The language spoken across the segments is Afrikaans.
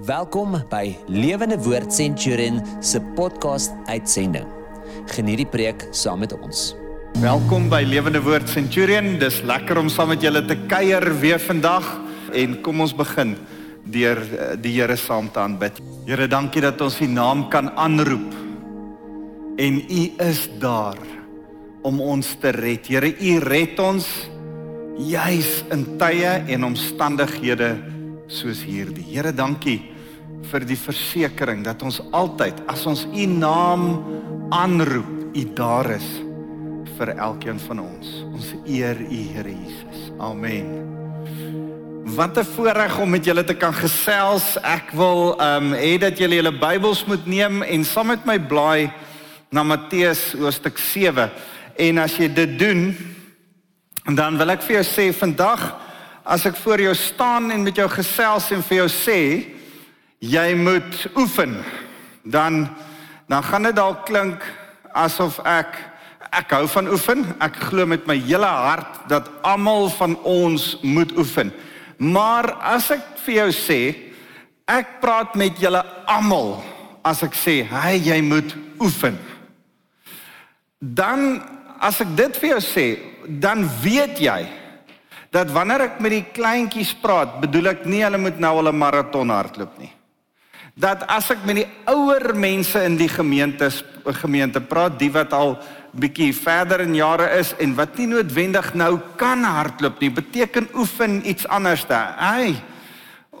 Welkom by Lewende Woord Centurion se podcast uitsending. Geniet die preek saam met ons. Welkom by Lewende Woord Centurion. Dis lekker om saam met julle te kuier weer vandag en kom ons begin deur eh, die Here saam te aanbid. Here, dankie dat ons U naam kan aanroep. En U is daar om ons te red. Here, U red ons juis in tye en omstandighede soos hierdie. Here, dankie vir die versekering dat ons altyd as ons u naam aanroep, u daar is vir elkeen van ons. Ons eer u Here Jesus. Amen. Wat 'n voorreg om met julle te kan gesels. Ek wil ehm um, hê dat julle julle Bybels moet neem en saam met my blaai na Matteus hoofstuk 7. En as jy dit doen, dan wil ek vir jou sê vandag as ek voor jou staan en met jou gesels en vir jou sê jy moet oefen dan dan gaan dit dalk klink asof ek ek hou van oefen. Ek glo met my hele hart dat almal van ons moet oefen. Maar as ek vir jou sê ek praat met julle almal as ek sê hey jy moet oefen. Dan as ek dit vir jou sê dan weet jy dat wanneer ek met die kleintjies praat bedoel ek nie hulle moet nou al 'n maraton hardloop nie dat as ek met die ouer mense in die gemeente gemeente praat, die wat al bietjie verder in jare is en wat nie noodwendig nou kan hardloop nie, beteken oefen iets anders daar. Hey,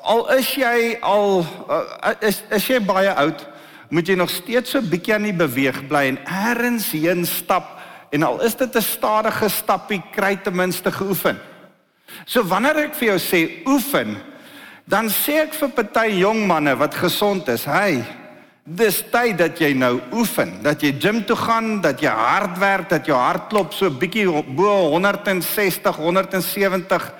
al is jy al uh, is is jy baie oud, moet jy nog steeds so bietjie aan die beweeg bly en ergens heen stap en al is dit 'n stadige stappie, kry ten minste geoefen. So wanneer ek vir jou sê oefen, dan sê ek vir party jong manne wat gesond is, hey, dis tyd dat jy nou oefen, dat jy gym toe gaan, dat jy hard werk, dat jou hart klop so bietjie bo 160, 170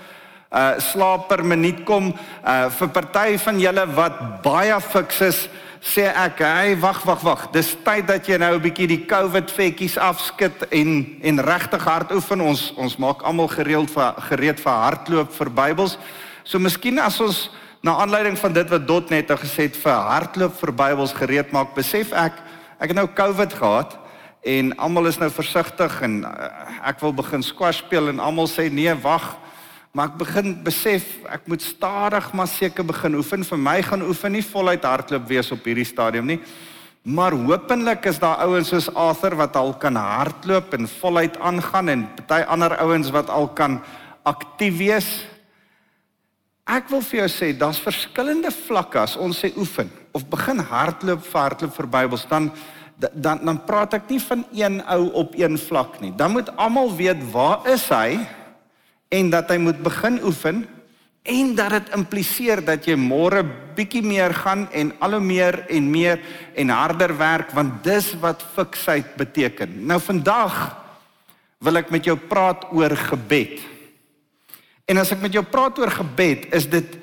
uh slaap per minuut kom. Uh vir party van julle wat baie fiks is sê ek hey wag wag wag dis tyd dat jy nou 'n bietjie die covid vetjies afskit en en regtig hard oefen ons ons maak almal gereeld vir gereed vir hardloop vir Bybels so miskien as ons na aanleiding van dit wat Dot net gesê het vir hardloop vir Bybels gereed maak, besef ek ek het nou COVID gehad en almal is nou versigtig en uh, ek wil begin squash speel en almal sê nee, wag. Maar ek begin besef ek moet stadig maar seker begin oefen. Vir my gaan oefen nie voluit hardloop wees op hierdie stadium nie. Maar hopelik is daar ouens soos Arthur wat al kan hardloop en voluit aangaan en party ander ouens wat al kan aktief wees Ek wil vir jou sê daar's verskillende vlakke as ons sê oefen of begin hardloop vir hardloop vir Bybels dan dan dan praat ek nie van een ou op een vlak nie. Dan moet almal weet waar is hy en dat hy moet begin oefen en dat dit impliseer dat jy môre bietjie meer gaan en al hoe meer en meer en harder werk want dis wat fiksheid beteken. Nou vandag wil ek met jou praat oor gebed. En as ek met jou praat oor gebed, is dit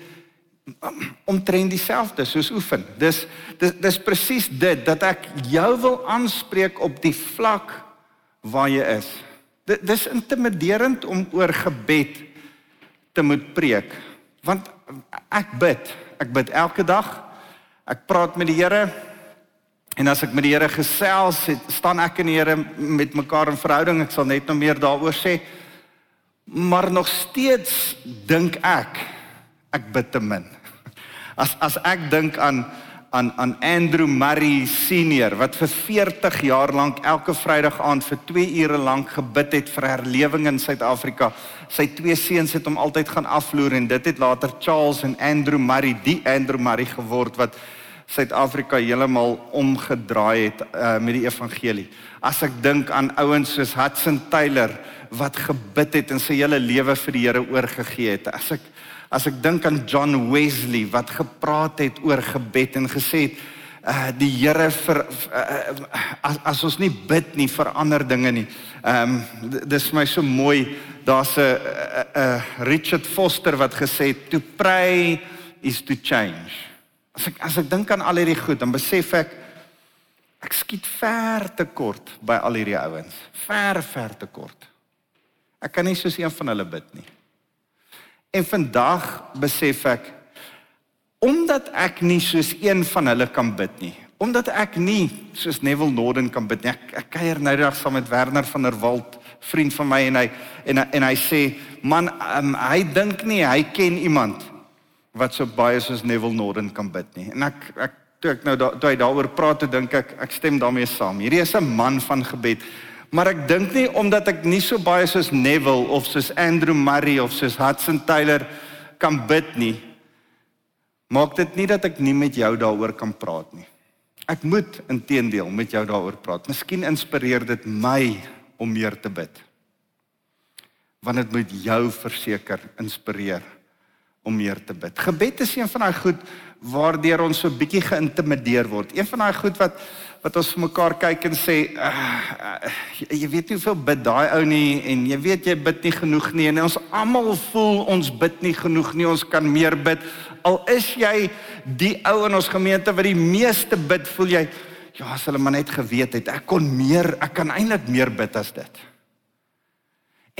omtrent dieselfde soos oefen. Dis dis dis presies dit dat ek jou wil aanspreek op die vlak waar jy is. Dit dis intimiderend om oor gebed te moet preek. Want ek bid, ek bid elke dag. Ek praat met die Here. En as ek met die Here gesels, het, staan ek en die Here met mekaar in verhouding. Ek sal net nog meer daaroor sê. Maar nog steeds dink ek ek bid te min. As as ek dink aan aan aan Andrew Murray senior wat vir 40 jaar lank elke Vrydag aand vir 2 ure lank gebid het vir herlewing in Suid-Afrika. Sy twee seuns het hom altyd gaan afloer en dit het later Charles en Andrew Murray, die Andrew Murray geword wat Suid-Afrika heeltemal omgedraai het uh, met die evangelie. As ek dink aan ouens soos Hudson Taylor wat gebid het en sy hele lewe vir die Here oorgegee het. As ek as ek dink aan John Wesley wat gepraat het oor gebed en gesê het uh die Here vir uh, as as ons nie bid nie vir ander dinge nie. Ehm um, dis my so mooi. Daar's 'n 'n Richard Foster wat gesê het to pray is to change. As ek as ek dink aan al hierdie goed, dan besef ek ek skiet ver te kort by al hierdie ouens. Ver ver te kort. Ek kan nie soos een van hulle bid nie. En vandag besef ek Omdat ek nie soos een van hulle kan bid nie. Omdat ek nie soos Neville Norden kan bid nie. Ek, ek kuier nou dag saam met Werner van der Walt, vriend van my en hy en en hy sê, "Man, um, hy dink nie hy ken iemand wat so baie soos Neville Norden kan bid nie." En ek ek toe ek nou da, toe hy daaroor praat, toe dink ek ek stem daarmee saam. Hierdie is 'n man van gebed. Maar ek dink nie omdat ek nie so baie soos Neville of soos Andrew Murray of soos Hudson Taylor kan bid nie, maak dit nie dat ek nie met jou daaroor kan praat nie. Ek moet inteendeel met jou daaroor praat. Miskien inspireer dit my om meer te bid. Want dit moet jou verseker inspireer om meer te bid. Gebed is een van daai goed waardeur ons so bietjie geïntimideer word. Een van daai goed wat wat ons vir mekaar kyk en sê, uh, uh, jy weet nie hoeveel bid daai ou nie en jy weet jy bid nie genoeg nie en ons almal voel ons bid nie genoeg nie, ons kan meer bid. Al is jy die ou in ons gemeente wat die meeste bid, voel jy ja, as hulle maar net geweet het, ek kon meer, ek kan eintlik meer bid as dit.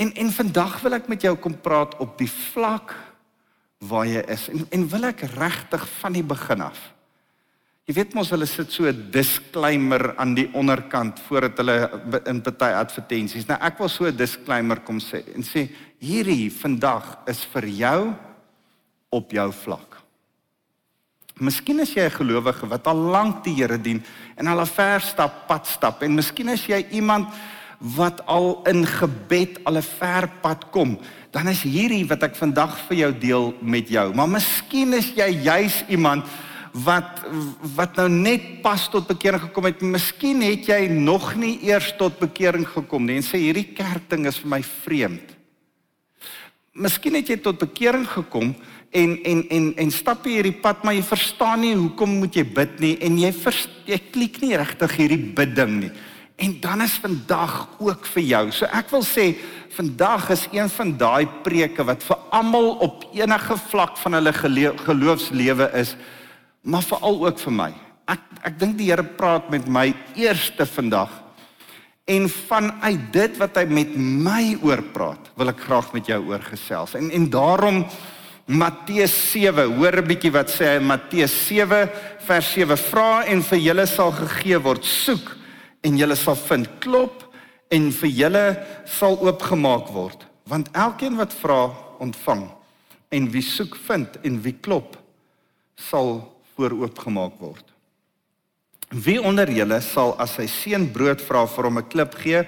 En en vandag wil ek met jou kom praat op die vlak waar jy is en en wil ek regtig van die begin af. Jy weet mos hulle sit so 'n disclaimer aan die onderkant voordat hulle in party advertensies. Nou ek wil so 'n disclaimer kom sê en sê hierdie vandag is vir jou op jou vlak. Miskien is jy 'n gelowige wat al lank die Here dien en al 'n ver stap pad stap en miskien is jy iemand wat al in gebed al 'n ver pad kom dan is hierdie wat ek vandag vir jou deel met jou. Maar miskien is jy juis iemand wat wat nou net pas tot bekering gekom het. Miskien het jy nog nie eers tot bekering gekom nie en sê hierdie kerk ding is vir my vreemd. Miskien het jy tot bekering gekom en en en en stap jy hierdie pad maar jy verstaan nie hoekom moet jy bid nie en jy vers, jy klik nie regtig hierdie bid ding nie. En dan is vandag ook vir jou. So ek wil sê vandag is een van daai preke wat vir almal op enige vlak van hulle geloofslewe is, maar veral ook vir my. Ek ek dink die Here praat met my eerste vandag. En vanuit dit wat hy met my oor praat, wil ek graag met jou oor gesels. En en daarom Matteus 7, hoor 'n bietjie wat sê hy Matteus 7 vers 7: Vra en vir julle sal gegee word. Soek en julle sal vind klop en vir julle sal oopgemaak word want elkeen wat vra ontvang en wie soek vind en wie klop sal vooroopgemaak word wie onder julle sal as sy seun brood vra vir hom 'n klip gee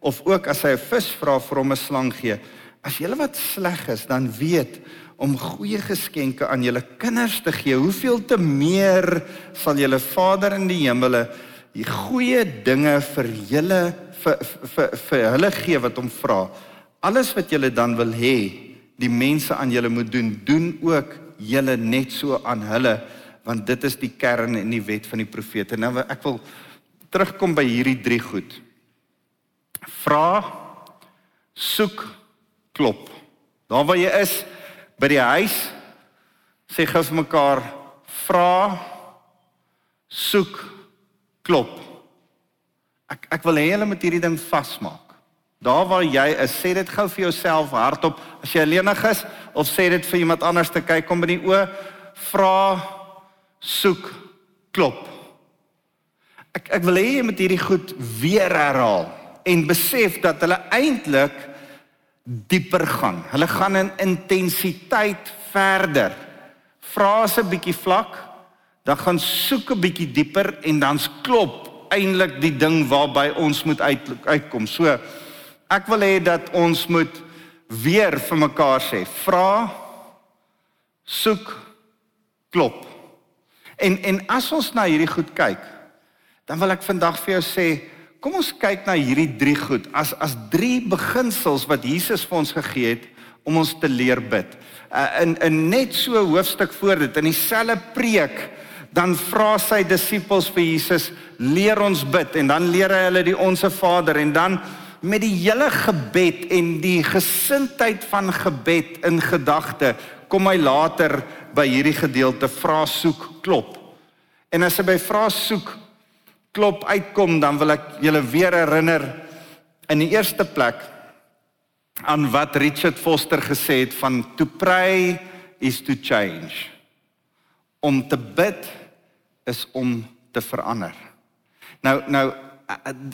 of ook as hy 'n vis vra vir hom 'n slang gee as julle wat sleg is dan weet om goeie geskenke aan julle kinders te gee hoeveel te meer sal julle Vader in die hemele die goeie dinge vir julle vir vir vir hulle gee wat hom vra. Alles wat julle dan wil hê, die mense aan julle moet doen, doen ook julle net so aan hulle want dit is die kern en die wet van die profete. Nou ek wil terugkom by hierdie drie goed. Vra, soek, klop. Daar waar jy is by die huis, sê gou vir mekaar, vra, soek, klop. Ek ek wil hê julle moet hierdie ding vasmaak. Daar waar jy is, sê dit gou vir jouself hardop as jy alleenig is of sê dit vir iemand anders te kyk kom by die oë, vra, soek, klop. Ek ek wil hê jy moet hierdie goed weer herhaal en besef dat hulle eintlik dieper gaan. Hulle gaan in intensiteit verder. Vra se bietjie vlak, dan gaan soek 'n bietjie dieper en dan's klop eintlik die ding waarby ons moet uit, uitkom. So ek wil hê dat ons moet weer vir mekaar sê: vra, soek, klop. En en as ons na hierdie goed kyk, dan wil ek vandag vir jou sê, kom ons kyk na hierdie drie goed as as drie beginsels wat Jesus vir ons gegee het om ons te leer bid. Uh, in in net so hoofstuk voor dit in dieselfde preek dan vra sy disippels vir Jesus, leer ons bid en dan leer hy hulle die onsse Vader en dan met die hele gebed en die gesindheid van gebed in gedagte kom hy later by hierdie gedeelte vra soek klop. En as hy by vra soek klop uitkom, dan wil ek julle weer herinner in die eerste plek aan wat Richard Foster gesê het van to pray is to change. om te bid is om te verander. Nou nou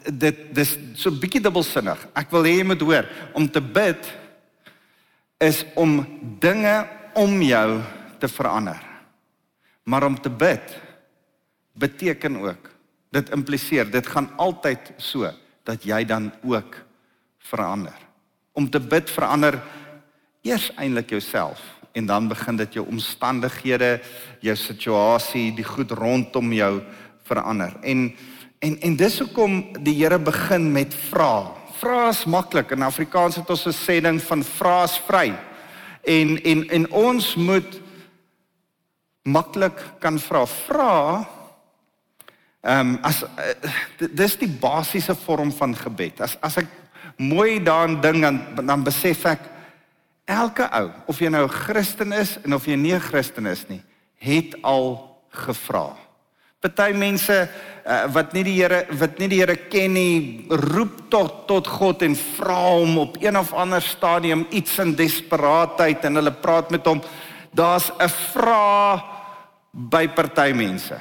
dit dis so bietjie dubbelsinnig. Ek wil hê jy moet hoor, om te bid is om dinge om jou te verander. Maar om te bid beteken ook dit impliseer dit gaan altyd so dat jy dan ook verander. Om te bid verander eers eintlik jouself en dan begin dit jou omstandighede, jou situasie, die goed rondom jou verander. En en en dis hoekom die Here begin met vra. Vra is maklik. In Afrikaans het ons 'n sê ding van vra is vry. En en en ons moet maklik kan vra. Vra ehm um, as uh, dis die basiese vorm van gebed. As as ek mooi daaraan dink dan dan besef ek elke ou, of jy nou 'n Christen is en of jy nie 'n Christen is nie, het al gevra. Party mense uh, wat nie die Here wat nie die Here ken nie, roep tot tot God en vra hom op een of ander stadium iets in desperaatheid en hulle praat met hom. Daar's 'n vra by party mense.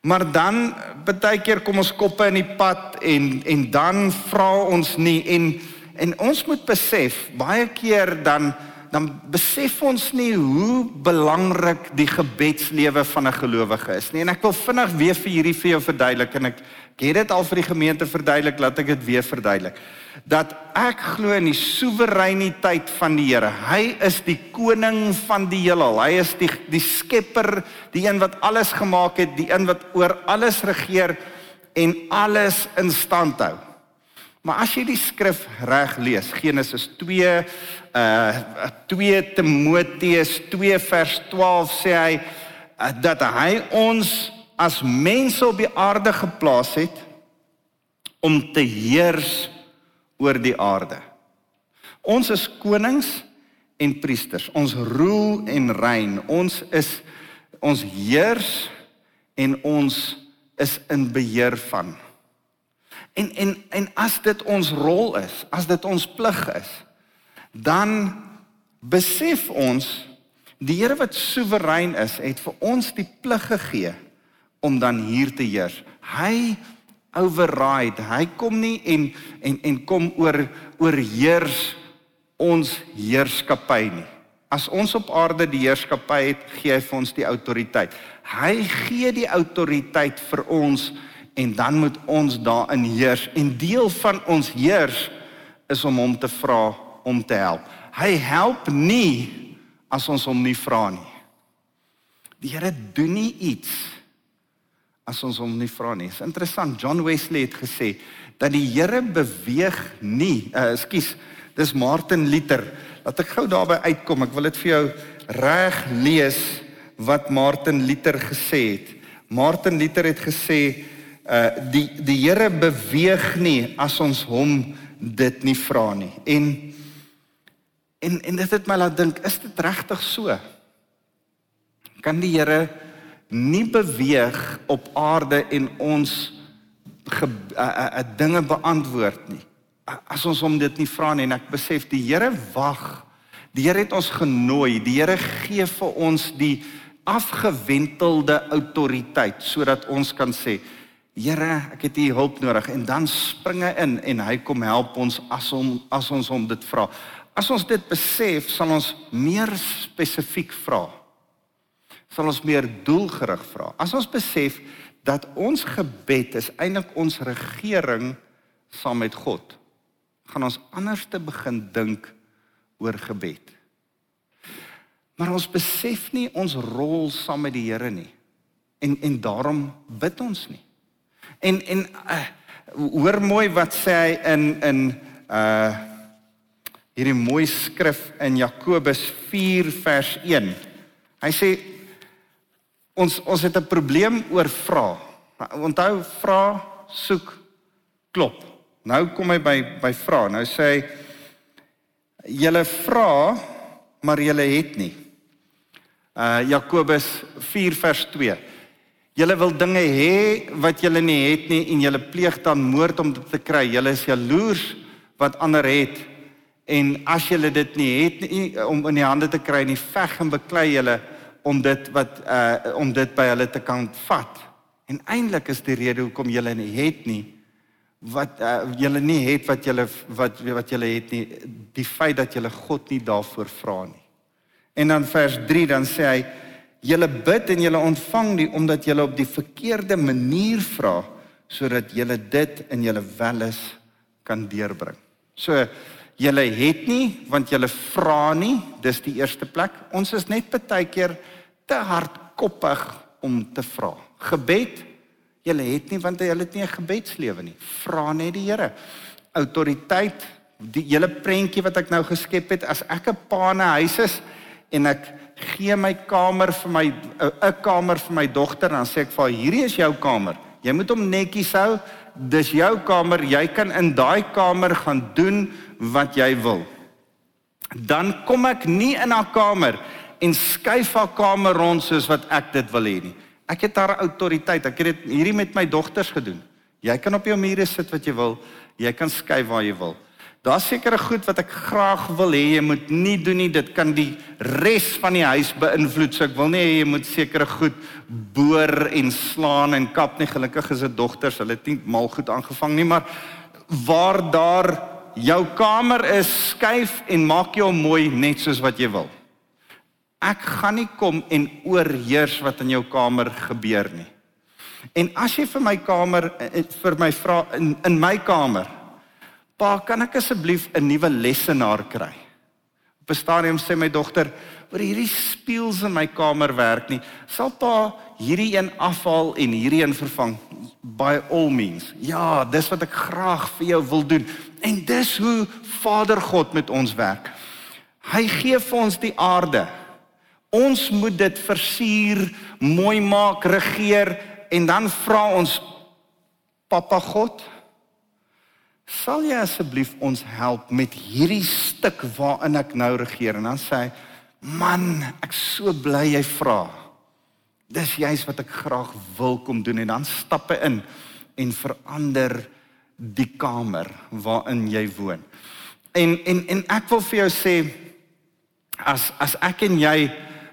Maar dan baie keer kom ons koppe in die pad en en dan vra ons nie en en ons moet besef baie keer dan dan besef ons nie hoe belangrik die gebedslewe van 'n gelowige is nie. En ek wil vinnig weer vir hierdie vir jou verduidelik en ek ek het dit al vir die gemeente verduidelik, laat ek dit weer verduidelik. Dat ek glo in die soewereiniteit van die Here. Hy is die koning van die heelal. Hy is die die skepper, die een wat alles gemaak het, die een wat oor alles regeer en alles in stand hou. Maar as jy die skrif reg lees, Genesis 2 uh 2 Timoteus 2 vers 12 sê hy uh, dat hy ons as mense op die aarde geplaas het om te heers oor die aarde. Ons is konings en priesters. Ons roel en reën. Ons is ons heers en ons is in beheer van En en en as dit ons rol is, as dit ons plig is, dan besef ons die Here wat soewerein is, het vir ons die plig gegee om dan hier te heers. Hy override. Hy kom nie en en en kom oor oorheers ons heerskappy nie. As ons op aarde die heerskappy het, gee hy vir ons die autoriteit. Hy gee die autoriteit vir ons en dan moet ons daarin heers en deel van ons heers is om hom te vra om te help. Hy help nie as ons hom nie vra nie. Die Here doen nie iets as ons hom nie vra nie. Dit is interessant. John Wesley het gesê dat die Here beweeg nie. Uh, Ekskuus, dis Martin Luther. Laat ek gou daarby uitkom. Ek wil dit vir jou reg lees wat Martin Luther gesê het. Martin Luther het gesê uh die die Here beweeg nie as ons hom dit nie vra nie. En en en dit het my laat dink, is dit regtig so? Kan die Here nie beweeg op aarde en ons ge, uh, uh, uh, dinge beantwoord nie as ons hom dit nie vra nie en ek besef die Here wag. Die Here het ons genooi. Die Here gee vir ons die afgewentelde autoriteit sodat ons kan sê Here, ek het U hulp nodig en dan spring hy in en hy kom help ons as hom as ons hom dit vra. As ons dit besef, sal ons meer spesifiek vra. Sal ons meer doelgerig vra. As ons besef dat ons gebed is eintlik ons regering saam met God, gaan ons anders te begin dink oor gebed. Maar ons besef nie ons rol saam met die Here nie. En en daarom bid ons nie. En en uh, hoor mooi wat sê hy in in uh hierdie mooi skrif in Jakobus 4 vers 1. Hy sê ons ons het 'n probleem oor vra. Onthou vra, soek, klop. Nou kom hy by by vra. Nou sê hy julle vra, maar julle het nie. Uh Jakobus 4 vers 2. Julle wil dinge hê wat julle nie het nie en julle pleeg dan moord om dit te kry. Julle is jaloers wat ander het en as julle dit nie het nie om in die hande te kry nie, veg en beklei julle om dit wat uh om dit by hulle te kan vat. En eintlik is die rede hoekom julle nie het nie wat uh, julle nie het wat julle wat wat julle het nie die feit dat julle God nie daarvoor vra nie. En dan vers 3 dan sê hy julle bid en julle ontvang nie omdat julle op die verkeerde manier vra sodat julle dit in julle welis kan deurbring. So julle het nie want julle vra nie, dis die eerste plek. Ons is net baie keer te hardkoppig om te vra. Gebed julle het nie want julle het nie 'n gebedslewe nie. Vra net die Here. Autoriteit, die hele prentjie wat ek nou geskep het, as ek 'n pa in 'n huis is en ek gee my kamer vir my 'n kamer vir my dogter, dan sê ek vir haar, hierdie is jou kamer. Jy moet hom netjies hou. Dis jou kamer. Jy kan in daai kamer gaan doen wat jy wil. Dan kom ek nie in haar kamer en skuif haar kamer rond soos wat ek dit wil hê nie. Ek het haar autoriteit. Ek het dit hierdie met my dogters gedoen. Jy kan op jou mure sit wat jy wil. Jy kan skuif waar jy wil. Daar's sekere goed wat ek graag wil hê jy moet nie doen nie. Dit kan die res van die huis beïnvloed. So ek wil nie hê jy moet sekere goed boor en slaan en kap nie. Gelukkig is dit dogters. Hulle het nie mal goed aangevang nie, maar waar daar jou kamer is, skuif en maak jou mooi net soos wat jy wil. Ek gaan nie kom en oorheers wat in jou kamer gebeur nie. En as jy vir my kamer eh, vir my vra in in my kamer, pa, kan ek asseblief 'n nuwe lesenaar kry? Op 'n stadium sê my dogter, "Oor hierdie spieëls in my kamer werk nie. Sal pa hierdie een afhaal en hierdie een vervang?" By all means. Ja, dis wat ek graag vir jou wil doen. En dis hoe Vader God met ons werk. Hy gee vir ons die aarde. Ons moet dit versier, mooi maak, regeer en dan vra ons Papa God, sal jy asseblief ons help met hierdie stuk waarin ek nou regeer? En dan sê hy, man, ek so bly jy vra. Dis juist wat ek graag wil kom doen en dan stap hy in en verander die kamer waarin jy woon. En en en ek wil vir jou sê as as ek en jy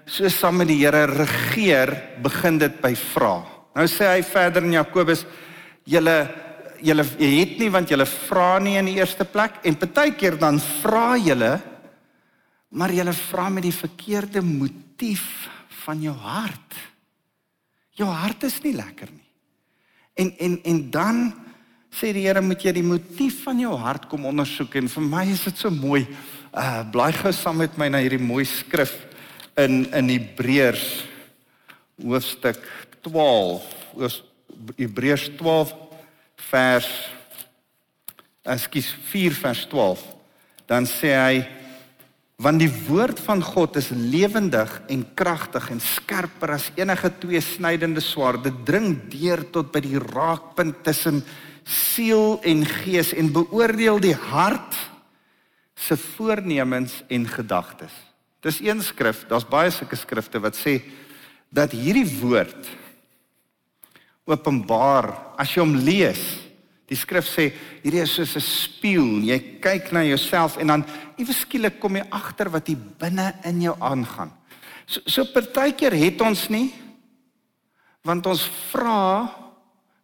so saam met die Here regeer, begin dit by vra. Nou sê hy verder in Jakobus, julle julle het nie want julle vra nie in die eerste plek en partykeer dan vra julle maar julle vra met die verkeerde motief van jou hart. Jou hart is nie lekker nie. En en en dan sê die Here moet jy die motief van jou hart kom ondersoek en vir my is dit so mooi. Uh blaai gou saam met my na hierdie mooi skrif in in Hebreërs hoofstuk 12 Hebreërs 12 vers ekskuus 4 vers 12 dan sê hy want die woord van God is lewendig en kragtig en skerper as enige twee snydende swaard dit dring deur tot by die raakpunt tussen siel en gees en beoordeel die hart se voornemens en gedagtes. Dis een skrif, daar's baie sulke skrifte wat sê dat hierdie woord openbaar as jy hom lees. Die skrif sê hierdie is soos 'n spieël. Jy kyk na jouself en dan iewes skielik kom jy agter wat hier binne in jou aangaan. So so partykeer het ons nie want ons vra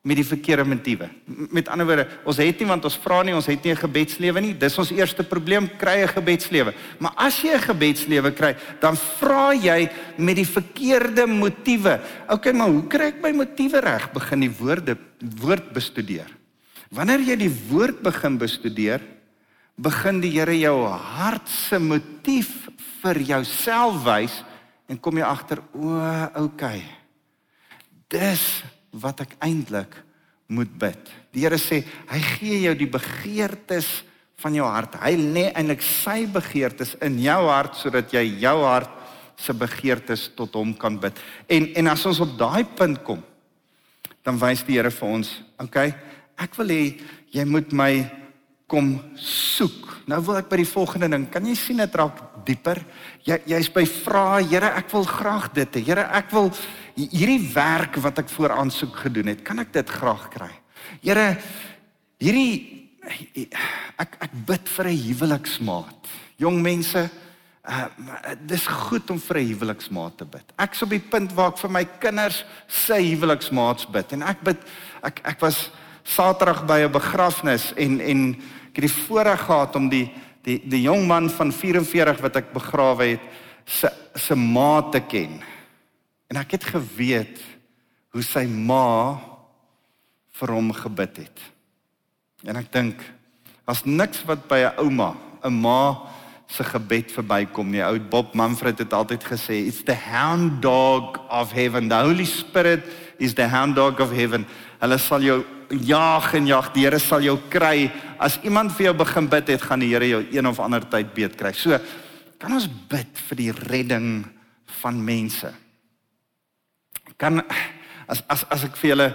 met die verkeerde motiewe. Met ander woorde, ons het nie want ons vra nie, ons het nie 'n gebedslewe nie. Dis ons eerste probleem, kry 'n gebedslewe. Maar as jy 'n gebedslewe kry, dan vra jy met die verkeerde motiewe. OK, maar hoe kry ek my motiewe reg? Begin die woorde woord bestudeer. Wanneer jy die woord begin bestudeer, begin die Here jou hart se motief vir jouself wys en kom jy agter, o, OK. Dis wat ek eintlik moet bid. Die Here sê hy gee jou die begeertes van jou hart. Hy lê eintlik sy begeertes in jou hart sodat jy jou hart se begeertes tot hom kan bid. En en as ons op daai punt kom, dan wys die Here vir ons, okay, ek wil hê jy moet my kom soek. Nou wil ek by die volgende ding. Kan jy sien dit raak dieper? Jy jy's by vra, Here, ek wil graag dit hê. Here, ek wil hierdie werk wat ek voor aansoek gedoen het, kan ek dit graag kry? Here, hierdie ek ek bid vir 'n huweliksmaat. Jong mense, Uh dis goed om vir 'n huweliksmaat te bid. Ek's op die punt waar ek vir my kinders se huweliksmaats bid en ek bid ek ek was Saterdag by 'n begrafnis en en ek het die voorreg gehad om die die die jong man van 44 wat ek begrawe het se se ma te ken. En ek het geweet hoe sy ma vir hom gebid het. En ek dink as niks wat by 'n ouma, 'n ma se gebed verbykom nie. Ou Bob Manfred het altyd gesê, "It's the hound dog of heaven. The Holy Spirit is the hound dog of heaven." Hulle sal jou jaag en jaag. Die Here sal jou kry. As iemand vir jou begin bid het, gaan die Here jou een of ander tyd beet kry. So, kan ons bid vir die redding van mense? Kan as as as ek vir julle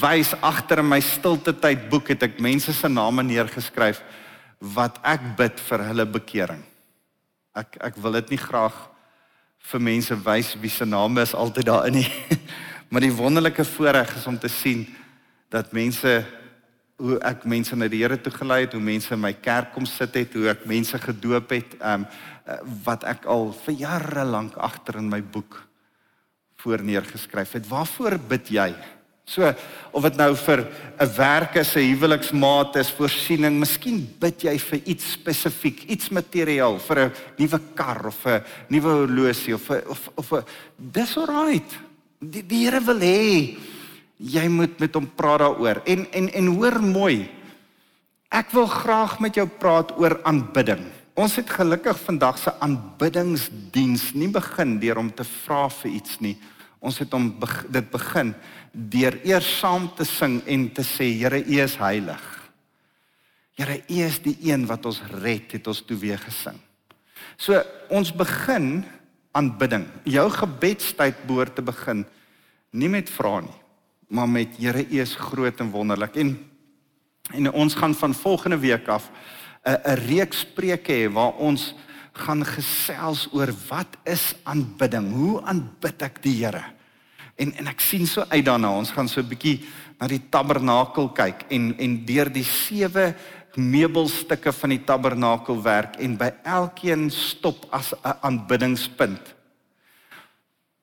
wys agter in my stilte tyd boek het ek mense se name neergeskryf wat ek bid vir hulle bekering. Ek ek wil dit nie graag vir mense wys wie se name is altyd daarin nie. maar die wonderlike voorreg is om te sien dat mense hoe ek mense na die Here toe gelei het, hoe mense in my kerk kom sit het, hoe ek mense gedoop het, ehm um, wat ek al vir jare lank agter in my boek voorneergeskryf het. Waarvoor bid jy? So of dit nou vir 'n werk is, 'n huweliksmaat is, voorsiening, miskien bid jy vir iets spesifiek, iets materiaal vir 'n nuwe kar of 'n nuwe horlosie of 'n of of 'n dis alright. Die die Here wil hê jy moet met hom praat daaroor. En en en hoor mooi. Ek wil graag met jou praat oor aanbidding. Ons het gelukkig vandag se aanbiddingsdiens nie begin deur om te vra vir iets nie. Ons het hom dit begin deur eers saam te sing en te sê Here U is heilig. Here U is die een wat ons red, het ons toe weer gesing. So ons begin aanbidding. Jou gebedstyd behoort te begin nie met vra nie, maar met Here U is groot en wonderlik. En en ons gaan van volgende week af 'n 'n reeks preke hê waar ons gaan gesels oor wat is aanbidding? Hoe aanbid ek die Here? En en ek sien so uit daarna. Ons gaan so 'n bietjie na die tabernakel kyk en en deur die sewe meubelstukke van die tabernakel werk en by elkeen stop as 'n aanbiddingspunt.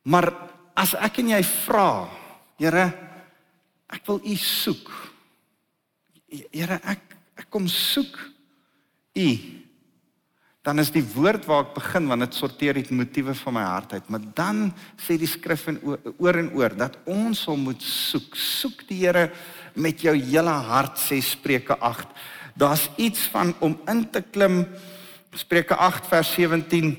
Maar as ek en jy vra, Here, ek wil U soek. Here, ek ek kom soek U dan is die woord waar ek begin want dit sorteer die motiewe van my hart uit. Maar dan sê die skrif en oor en oor dat ons hom moet soek. Soek die Here met jou hele hart sê Spreuke 8. Daar's iets van om in te klim Spreuke 8 vers 17.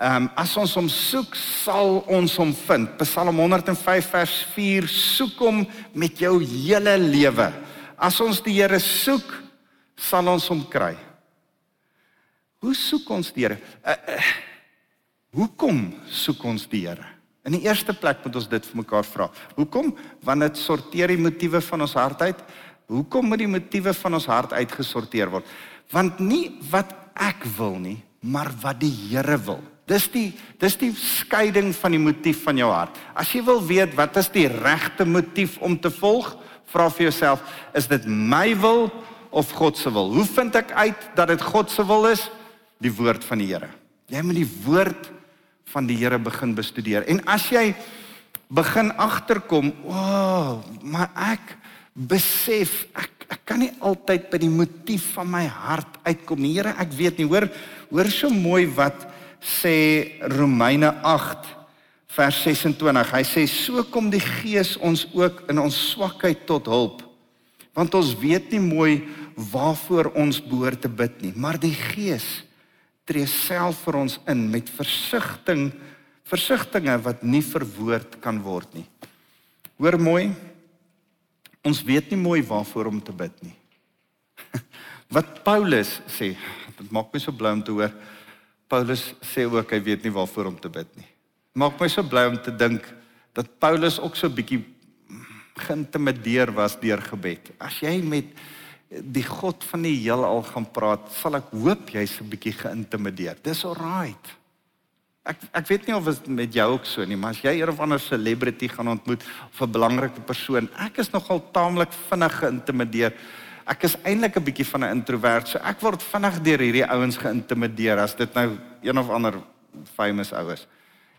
Ehm um, as ons hom soek, sal ons hom vind. Psalm 105 vers 4 soek hom met jou hele lewe. As ons die Here soek, sal ons hom kry. Hoe soek ons die Here? Uh, uh, hoekom soek ons die Here? In die eerste plek moet ons dit vir mekaar vra. Hoekom? Want dit sorteer die motiewe van ons hart uit. Hoekom moet die motiewe van ons hart uitgesorteer word? Want nie wat ek wil nie, maar wat die Here wil. Dis die dis die skeiding van die motief van jou hart. As jy wil weet wat is die regte motief om te volg, vra vir jouself, is dit my wil of God se wil? Hoe vind ek uit dat dit God se wil is? Die woord van die Here. Jy moet die woord van die Here begin bestudeer. En as jy begin agterkom, o, oh, maar ek besef ek ek kan nie altyd by die motief van my hart uitkom nie. Here, ek weet nie. Hoor, hoor so mooi wat sê Romeine 8 vers 26. Hy sê so kom die Gees ons ook in ons swakheid tot hulp. Want ons weet nie mooi waarvoor ons behoort te bid nie, maar die Gees tree self vir ons in met versigtiging versigtinge wat nie verwoord kan word nie. Hoor mooi. Ons weet nie mooi waarvoor om te bid nie. Wat Paulus sê, dit maak my so bly om te hoor. Paulus sê ook hy weet nie waarvoor om te bid nie. Maak my so bly om te dink dat Paulus ook so bietjie geïntimideer was deur gebed. As jy met die God van die heelal gaan praat, sal ek hoop jy's 'n bietjie geïntimideer. Dis alright. Ek ek weet nie of dit met jou ook so nie, maar as jy een of ander celebrity gaan ontmoet of 'n belangrike persoon, ek is nogal taamlik vinnig geïntimideer. Ek is eintlik 'n bietjie van 'n introvert, so ek word vinnig deur hierdie ouens geïntimideer as dit nou een of ander famous oues.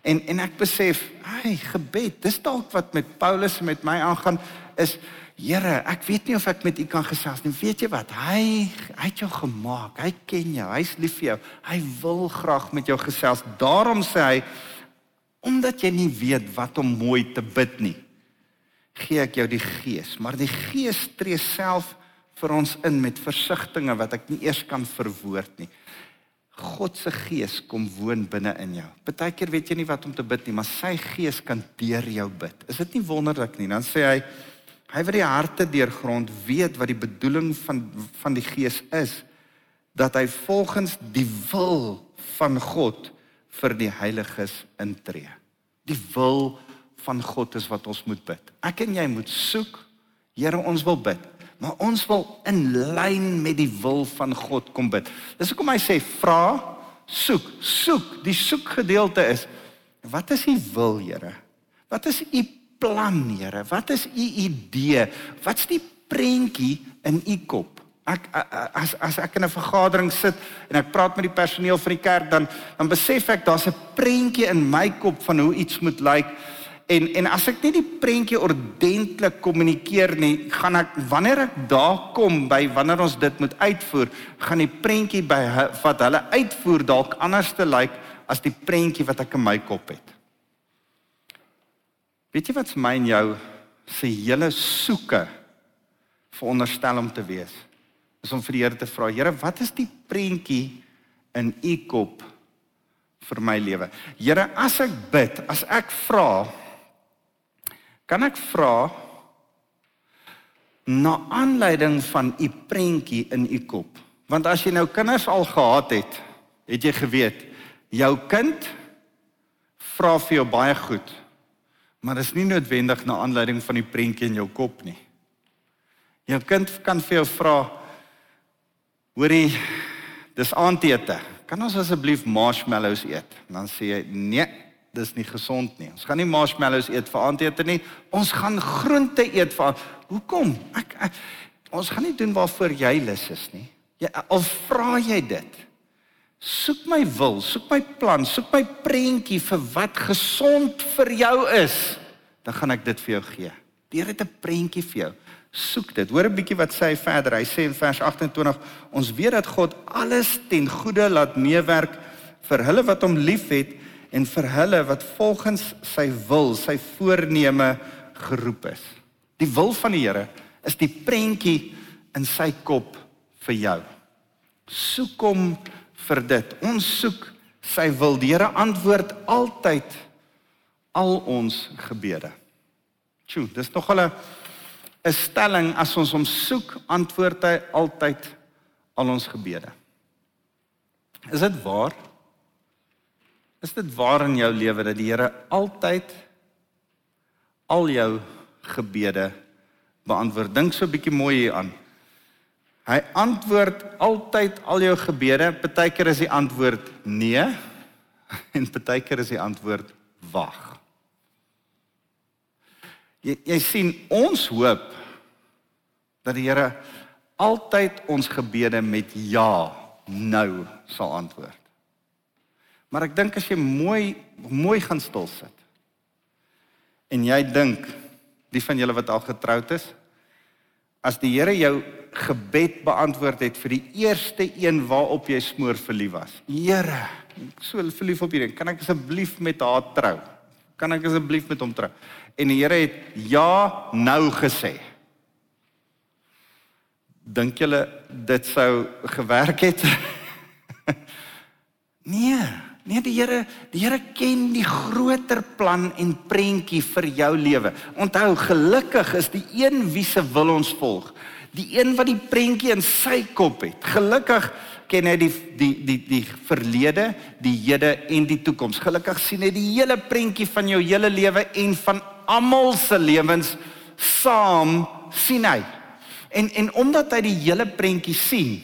En en ek besef, hy gebed, dis dalk wat met Paulus en met my aangaan is Here, ek weet nie of ek met u kan gesels nie. Weet jy wat? Hy hy het jou gemaak. Hy ken jou. Hy's lief vir jou. Hy wil graag met jou gesels. Daarom sê hy omdat jy nie weet wat om mooi te bid nie, gee ek jou die Gees, maar die Gees tree self vir ons in met versigtings wat ek nie eers kan verwoord nie. God se gees kom woon binne in jou. Partykeer weet jy nie wat om te bid nie, maar sy gees kan deur jou bid. Is dit nie wonderlik nie? Dan sê hy hy wat die harte deurgrond weet wat die bedoeling van van die gees is dat hy volgens die wil van God vir die heiliges intree. Die wil van God is wat ons moet bid. Ek en jy moet soek. Here, ons wil bid maar ons wil in lyn met die wil van God kom bid. Dis hoekom hy sê vra, soek, soek. Die soek gedeelte is wat is u wil, Here? Wat is u plan, Here? Wat is u idee? Wat's die prentjie in u kop? Ek as as ek in 'n vergadering sit en ek praat met die personeel van die kerk dan dan besef ek daar's 'n prentjie in my kop van hoe iets moet lyk. En en as ek nie die prentjie ordentlik kommunikeer nie, gaan ek wanneer ek daar kom by wanneer ons dit moet uitvoer, gaan die prentjie by wat hulle uitvoer dalk anders te lyk as die prentjie wat ek in my kop het. Weet jy wat's my en jou se hele soeke veronderstel om te wees? Is om vir die Here te vra, Here, wat is die prentjie in u kop vir my lewe? Here, as ek bid, as ek vra, Kan ek vra na aanleiding van u prentjie in u kop? Want as jy nou kinders al gehad het, het jy geweet jou kind vra vir jou baie goed. Maar dit is nie noodwendig na aanleiding van die prentjie in jou kop nie. Jou kind kan vir jou vra: "Hoorie, dis aandete. Kan ons asseblief marshmallows eet?" Dan sê jy: "Nee, dis nie gesond nie. Ons gaan nie marshmallows eet vir aandete nie. Ons gaan groente eet vir Hoekom? Ek, ek ons gaan nie doen waarvoor jy lus is nie. Jy al vra jy dit. Soek my wil, soek my plan, soek my prentjie vir wat gesond vir jou is, dan gaan ek dit vir jou gee. Deur dit 'n prentjie vir jou. Soek dit. Hoor 'n bietjie wat sê hy verder. Hy sê in vers 28: Ons weet dat God alles ten goeie laat meewerk vir hulle wat hom liefhet en vir hulle wat volgens sy wil, sy voorneme geroep is. Die wil van die Here is die prentjie in sy kop vir jou. Soek hom vir dit. Ons soek sy wil. Die Here antwoord altyd al ons gebede. Tjoe, dis nog 'n 'n stelling as ons hom soek, antwoord hy altyd al ons gebede. Is dit waar? Is dit waar in jou lewe dat die Here altyd al jou gebede beantwoord? Dink so 'n bietjie mooi hier aan. Hy antwoord altyd al jou gebede. Partykeer is die antwoord nee en partykeer is die antwoord wag. Jy jy sien ons hoop dat die Here altyd ons gebede met ja nou sal antwoord. Maar ek dink as jy mooi mooi gaan stil sit. En jy dink die van julle wat al getroud is, as die Here jou gebed beantwoord het vir die eerste een waarop jy smoor verlief was. Here, ek so verlief op hierdie, kan ek asseblief met haar trou? Kan ek asseblief met hom trou? En die Here het ja nou gesê. Dink julle dit sou gewerk het? nee. Nee, die Here, die Here ken die groter plan en prentjie vir jou lewe. Onthou, gelukkig is die een wie se wil ons volg. Die een wat die prentjie in sy kop het. Gelukkig ken hy die die die die verlede, die hede en die toekoms. Gelukkig sien hy die hele prentjie van jou hele lewe en van almal se lewens saam sien hy. En en omdat hy die hele prentjie sien,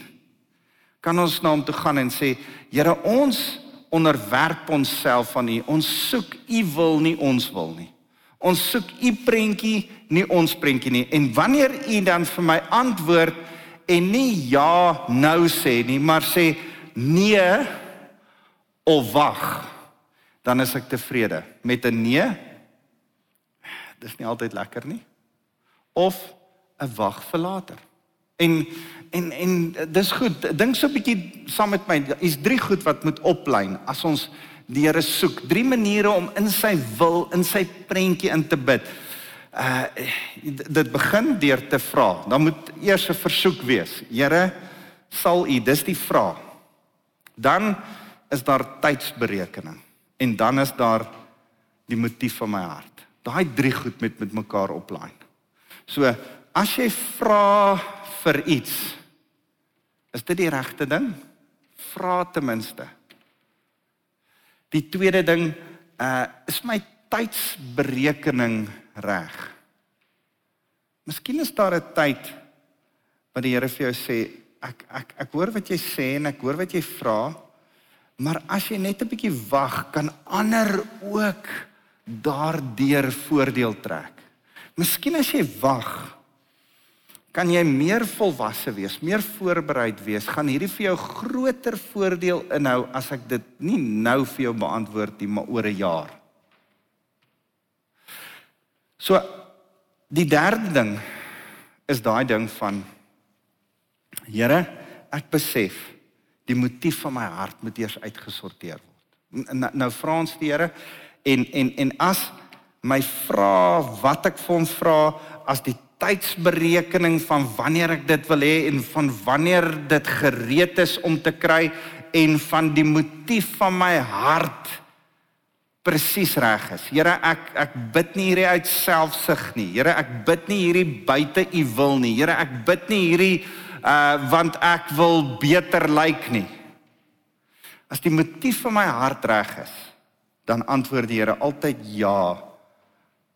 kan ons na hom toe gaan en sê, Here, ons onderwerp onsself aan U. Ons soek U wil nie ons wil nie. Ons soek U prentjie nie ons prentjie nie. En wanneer U dan vir my antwoord en nie ja nou sê nie, maar sê nee of wag, dan is ek tevrede. Met 'n nee, dis nie altyd lekker nie. Of 'n wag vir later. En en en dis goed. Dink so 'n bietjie saam met my. Is drie goed wat moet oplyn as ons die Here soek. Drie maniere om in sy wil, in sy prentjie in te bid. Uh dit begin deur te vra. Dan moet eers 'n versoek wees. Here, sal U, dis die vraag. Dan is daar tydsberekening en dan is daar die motief van my hart. Daai drie goed met met mekaar oplyn. So, as jy vra vir iets, is dit die regte ding? Vra ten minste. Die tweede ding, uh is my tydsberekening reg? Miskien is daar 'n tyd wat die Here vir jou sê, ek ek ek hoor wat jy sê en ek hoor wat jy vra, maar as jy net 'n bietjie wag, kan ander ook daardeur voordeel trek. Miskien as jy wag, kan jy meer volwasse wees, meer voorbereid wees, gaan hierdie vir jou groter voordeel inhou as ek dit nie nou vir jou beantwoord nie, maar oor 'n jaar. So die derde ding is daai ding van Here, ek besef die motief van my hart moet eers uitgesorteer word. Nou, nou vra ons die Here en en en as my vra wat ek vir hom vra as die tydsberekening van wanneer ek dit wil hê en van wanneer dit gereed is om te kry en van die motief van my hart presies reg is. Here, ek ek bid nie hierdie uit selfsug nie. Here, ek bid nie hierdie buite u wil nie. Here, ek bid nie hierdie uh want ek wil beter lyk nie. As die motief van my hart reg is, dan antwoord die Here altyd ja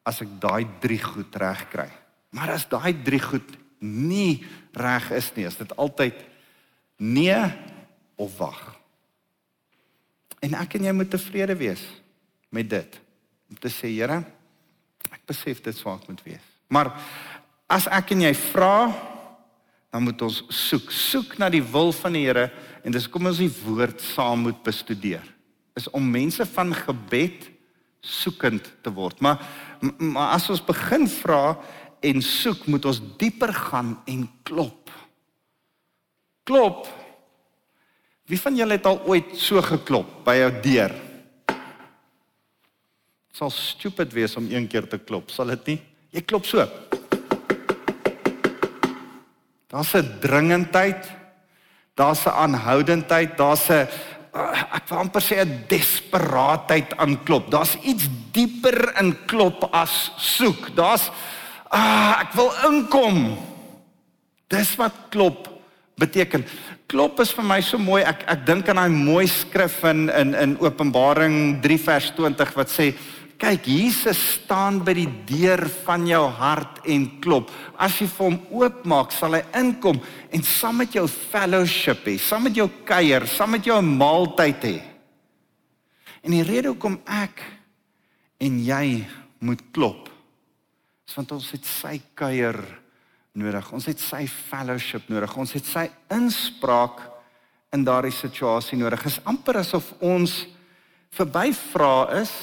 as ek daai drie goed reg kry. Maar as daai drie goed nie reg is nie, is dit altyd nee of wag. En ek en jy moet tevrede wees met dit. Om te sê, Here, ek besef dit swaak moet wees. Maar as ek en jy vra, dan moet ons soek, soek na die wil van die Here en dis kom ons die woord saam moet bestudeer. Is om mense van gebed soekend te word. Maar maar as ons begin vra en soek, moet ons dieper gaan en klop. Klop. Wie van julle het al ooit so geklop by jou deur? Dit sal stupid wees om een keer te klop, sal dit nie? Jy klop so. Daar's 'n dringendheid. Daar's 'n aanhoudendheid, daar's 'n ek wil amper sê 'n desperaatheid aan klop. Daar's iets dieper in klop as soek. Daar's Ah, ek wil inkom. Dis wat klop beteken. Klop is vir my so mooi. Ek ek dink aan daai mooi skrif in in in Openbaring 3 vers 20 wat sê kyk Jesus staan by die deur van jou hart en klop. As jy vir hom oopmaak, sal hy inkom en saam met jou fellowship hê, saam met jou kuier, saam met jou 'n maaltyd hê. En die rede hoekom ek en jy moet klop is want ons het sy kuier nodig. Ons het sy fellowship nodig. Ons het sy inspraak in daardie situasie nodig. Dit is amper asof ons verby vra is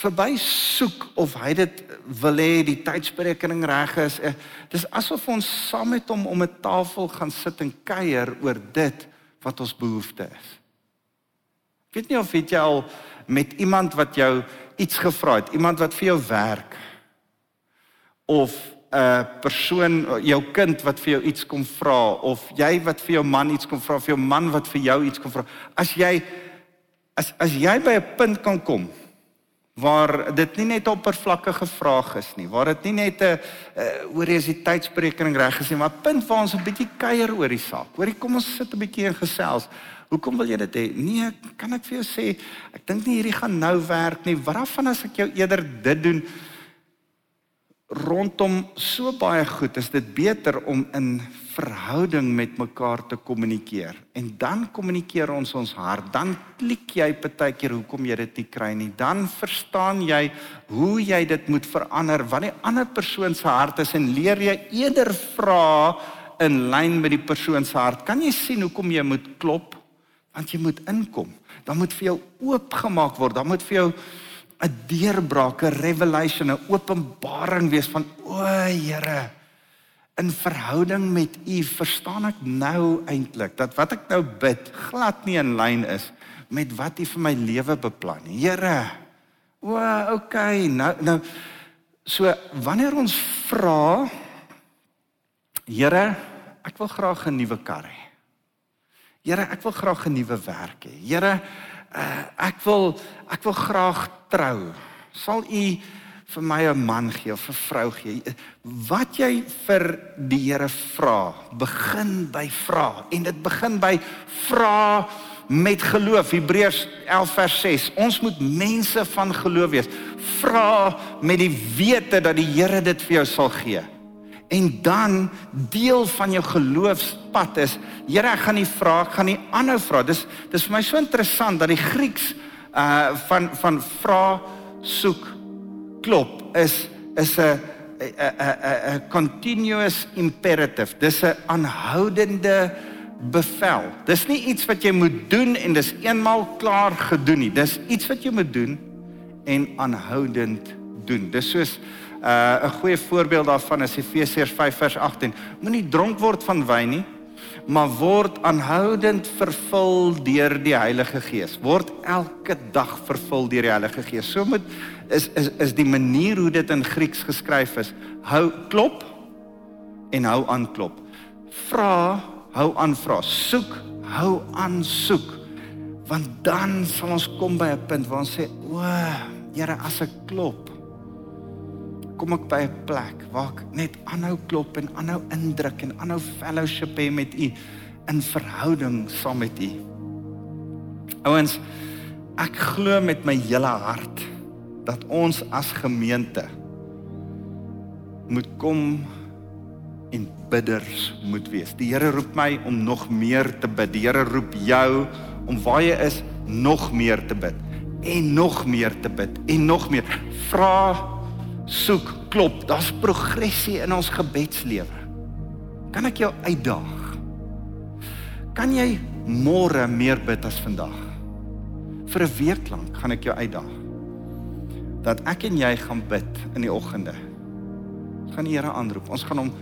verby soek of hy dit wil hê die tydsberekening reg is. Eh, dis asof ons saam met hom om 'n tafel gaan sit en kuier oor dit wat ons behoefte is. Ek weet nie of jy al met iemand wat jou iets gevra het, iemand wat vir jou werk, of 'n persoon jou kind wat vir jou iets kom vra of jy wat vir jou man iets kom vra of jou man wat vir jou iets kom vra. As jy as as jy by 'n punt kan kom waar dit nie net 'n oppervlakkige vraag is nie waar dit nie net 'n oor is die tydsberekening reg is nie maar punt waar ons 'n bietjie kuier oor die saak. Hoorie kom ons sit 'n bietjie en gesels. Hoekom wil jy dit hê? Nee kan ek vir jou sê ek dink nie hierdie gaan nou werk nie. Wat af van as ek jou eerder dit doen rondom so baie goed is dit beter om in verhouding met mekaar te kommunikeer. En dan kommunikeer ons ons hart. Dan klik jy partykeer hoekom jy dit nie kry nie? Dan verstaan jy hoe jy dit moet verander. Wat die ander persoon se hart is en leer jy eerder vra in lyn met die persoon se hart kan jy sien hoekom jy moet klop? Want jy moet inkom. Dan moet vir jou oopgemaak word. Dan moet vir jou 'n deurbraak, 'n revelation, 'n openbaring wees van o, Here. In verhouding met U verstaan ek nou eintlik dat wat ek nou bid glad nie in lyn is met wat U vir my lewe beplan nie. Here. O, okay. Nou nou so wanneer ons vra Here, ek wil graag 'n nuwe kar hê. Here, ek wil graag 'n nuwe werk hê. Here, uh, ek wil ek wil graag trou. Sal U vir my 'n man gee of 'n vrou gee? Wat jy vir die Here vra, begin by vra en dit begin by vra met geloof. Hebreërs 11 vers 6. Ons moet mense van geloof wees. Vra met die wete dat die Here dit vir jou sal gee. En dan deel van jou geloofspad is, Here, ek gaan nie vra, ek gaan nie aanhou vra. Dis dis vir my so interessant dat die Grieks uh van van vra, soek, klop is is 'n 'n 'n 'n continuous imperative. Dis 'n aanhoudende bevel. Dis nie iets wat jy moet doen en dis eenmal klaar gedoen nie. Dis iets wat jy moet doen en aanhoudend doen. Dis soos Uh 'n goeie voorbeeld daarvan is Efesiërs 5 vers 18. Moenie dronk word van wyn nie, maar word aanhoudend vervul deur die Heilige Gees. Word elke dag vervul deur die Heilige Gees. So moet is is is die manier hoe dit in Grieks geskryf is. Hou klop en hou aan klop. Vra, hou aan vra. Soek, hou aan soek. Want dan sal ons kom by 'n punt waar ons sê, "O, Here, as ek klop, kom ek by 'n plek waar ek net aanhou klop en aanhou indruk en aanhou fellowship hê met u in verhouding saam met u. Ouens, ek glo met my hele hart dat ons as gemeente moet kom en bidders moet wees. Die Here roep my om nog meer te bid. Die Here roep jou om waar jy is nog meer te bid en nog meer te bid en nog meer. Vra soek, klop, daar's progressie in ons gebedslewe. Kan ek jou uitdaag? Kan jy môre meer bid as vandag? Vir 'n week lank gaan ek jou uitdaag. Dat ek en jy gaan bid in die oggende. Ons gaan die Here aanroep. Ons gaan hom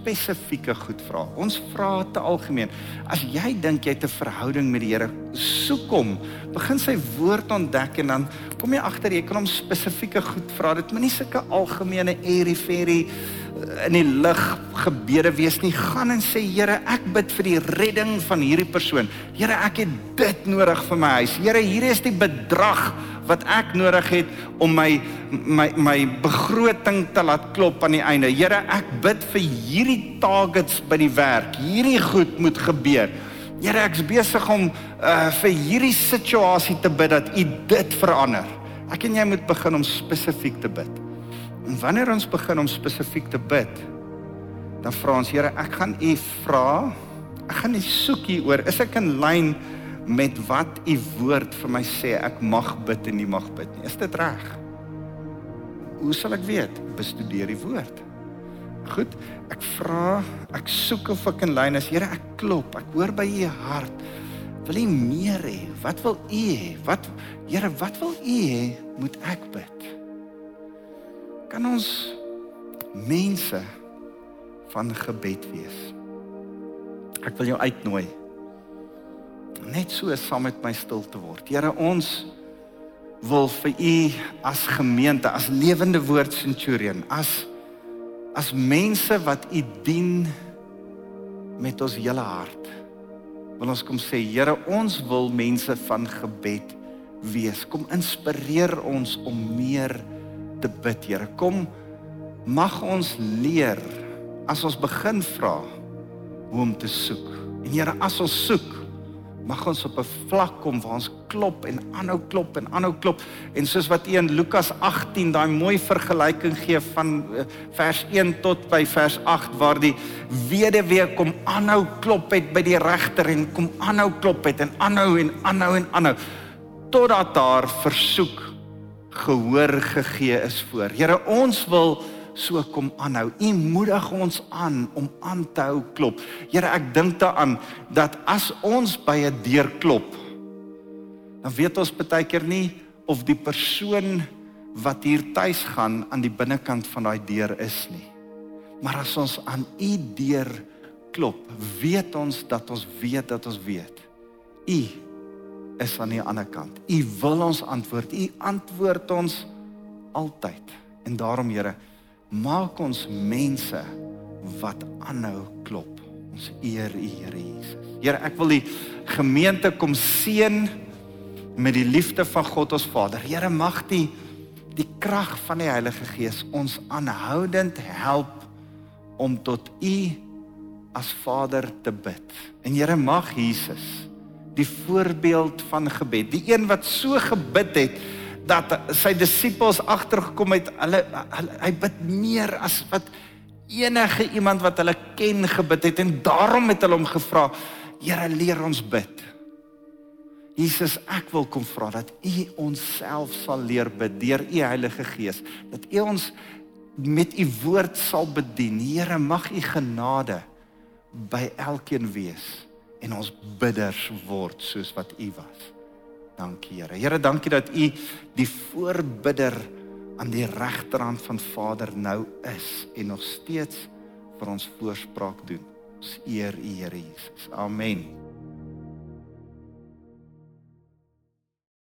spesifieke goed vra. Ons vra te algemeen. As jy dink jy het 'n verhouding met die Here, soek hom. Begin sy woord ontdek en dan kom jy agter jy kan hom spesifieke goed vra. Dit moenie sulke algemene airy fairy eh, in die lug gebede wees nie. Gaan en sê Here, ek bid vir die redding van hierdie persoon. Here, ek het dit nodig vir my huis. Here, hier is die bedrag wat ek nodig het om my my my begroting te laat klop aan die einde. Here, ek bid vir hierdie targets by die werk. Hierdie goed moet gebeur. Here, ek's besig om uh vir hierdie situasie te bid dat U dit verander. Ek en jy moet begin om spesifiek te bid. En wanneer ons begin om spesifiek te bid, dan vra ons Here, ek gaan U vra, ek gaan U soek hier oor. Is ek in lyn met wat u woord vir my sê ek mag bid en nie mag bid nie. Is dit reg? Hoe sal ek weet? Bestudeer die woord. Goed, ek vra, ek soek of ek in lyn is. Here, ek klop. Ek hoor by u hart. Wil u meer hê? Wat wil u hê? Wat Here, wat wil u hê moet ek bid? Kan ons mense van gebed wees? Ek wil jou uitnooi net so saam met my stil te word. Here, ons wil vir u as gemeente, as lewende woord centurion, as as mense wat u dien met ons hele hart. Wil ons kom sê, Here, ons wil mense van gebed wees. Kom inspireer ons om meer te bid, Here. Kom mag ons leer as ons begin vra hoe om te soek. En Here, as ons soek, mag ons op 'n vlak kom waar ons klop en aanhou klop en aanhou klop en soos wat u in Lukas 18 daai mooi vergelyking gee van eh, vers 1 tot by vers 8 waar die weduwee kom aanhou klop het by die regter en kom aanhou klop het en aanhou en aanhou en aanhou totdat daar versoek gehoor gegee is voor. Here ons wil so kom aanhou. U moedig ons aan om aan te hou klop. Here, ek dink daaraan dat as ons by 'n deur klop, dan weet ons baie keer nie of die persoon wat hier tuis gaan aan die binnekant van daai deur is nie. Maar as ons aan u deur klop, weet ons dat ons weet dat ons weet. U is aan die ander kant. U wil ons antwoord. U antwoord ons altyd. En daarom Here, maak ons mense wat aanhou klop. Ons eer U Here Jesus. Here, ek wil die gemeente kom seën met die liefde van God ons Vader. Here, mag die die krag van die Heilige Gees ons aanhoudend help om tot U as Vader te bid. En Here, mag Jesus die voorbeeld van gebed, die een wat so gebid het dat sy disippels agtergekom het, hulle, hulle hy bid meer as wat enige iemand wat hulle ken gebid het en daarom het hulle hom gevra, Here, leer ons bid. Jesus, ek wil kom vra dat U ons self sal leer bid deur U Heilige Gees, dat U ons met U woord sal bedien. Here, mag U genade by elkeen wees en ons bidders word soos wat U was. Dankie Here. Here, dankie dat U die voorbidder aan die regterhand van Vader nou is en nog steeds vir ons voorspraak doen. Ons eer U Here Jesus. Amen.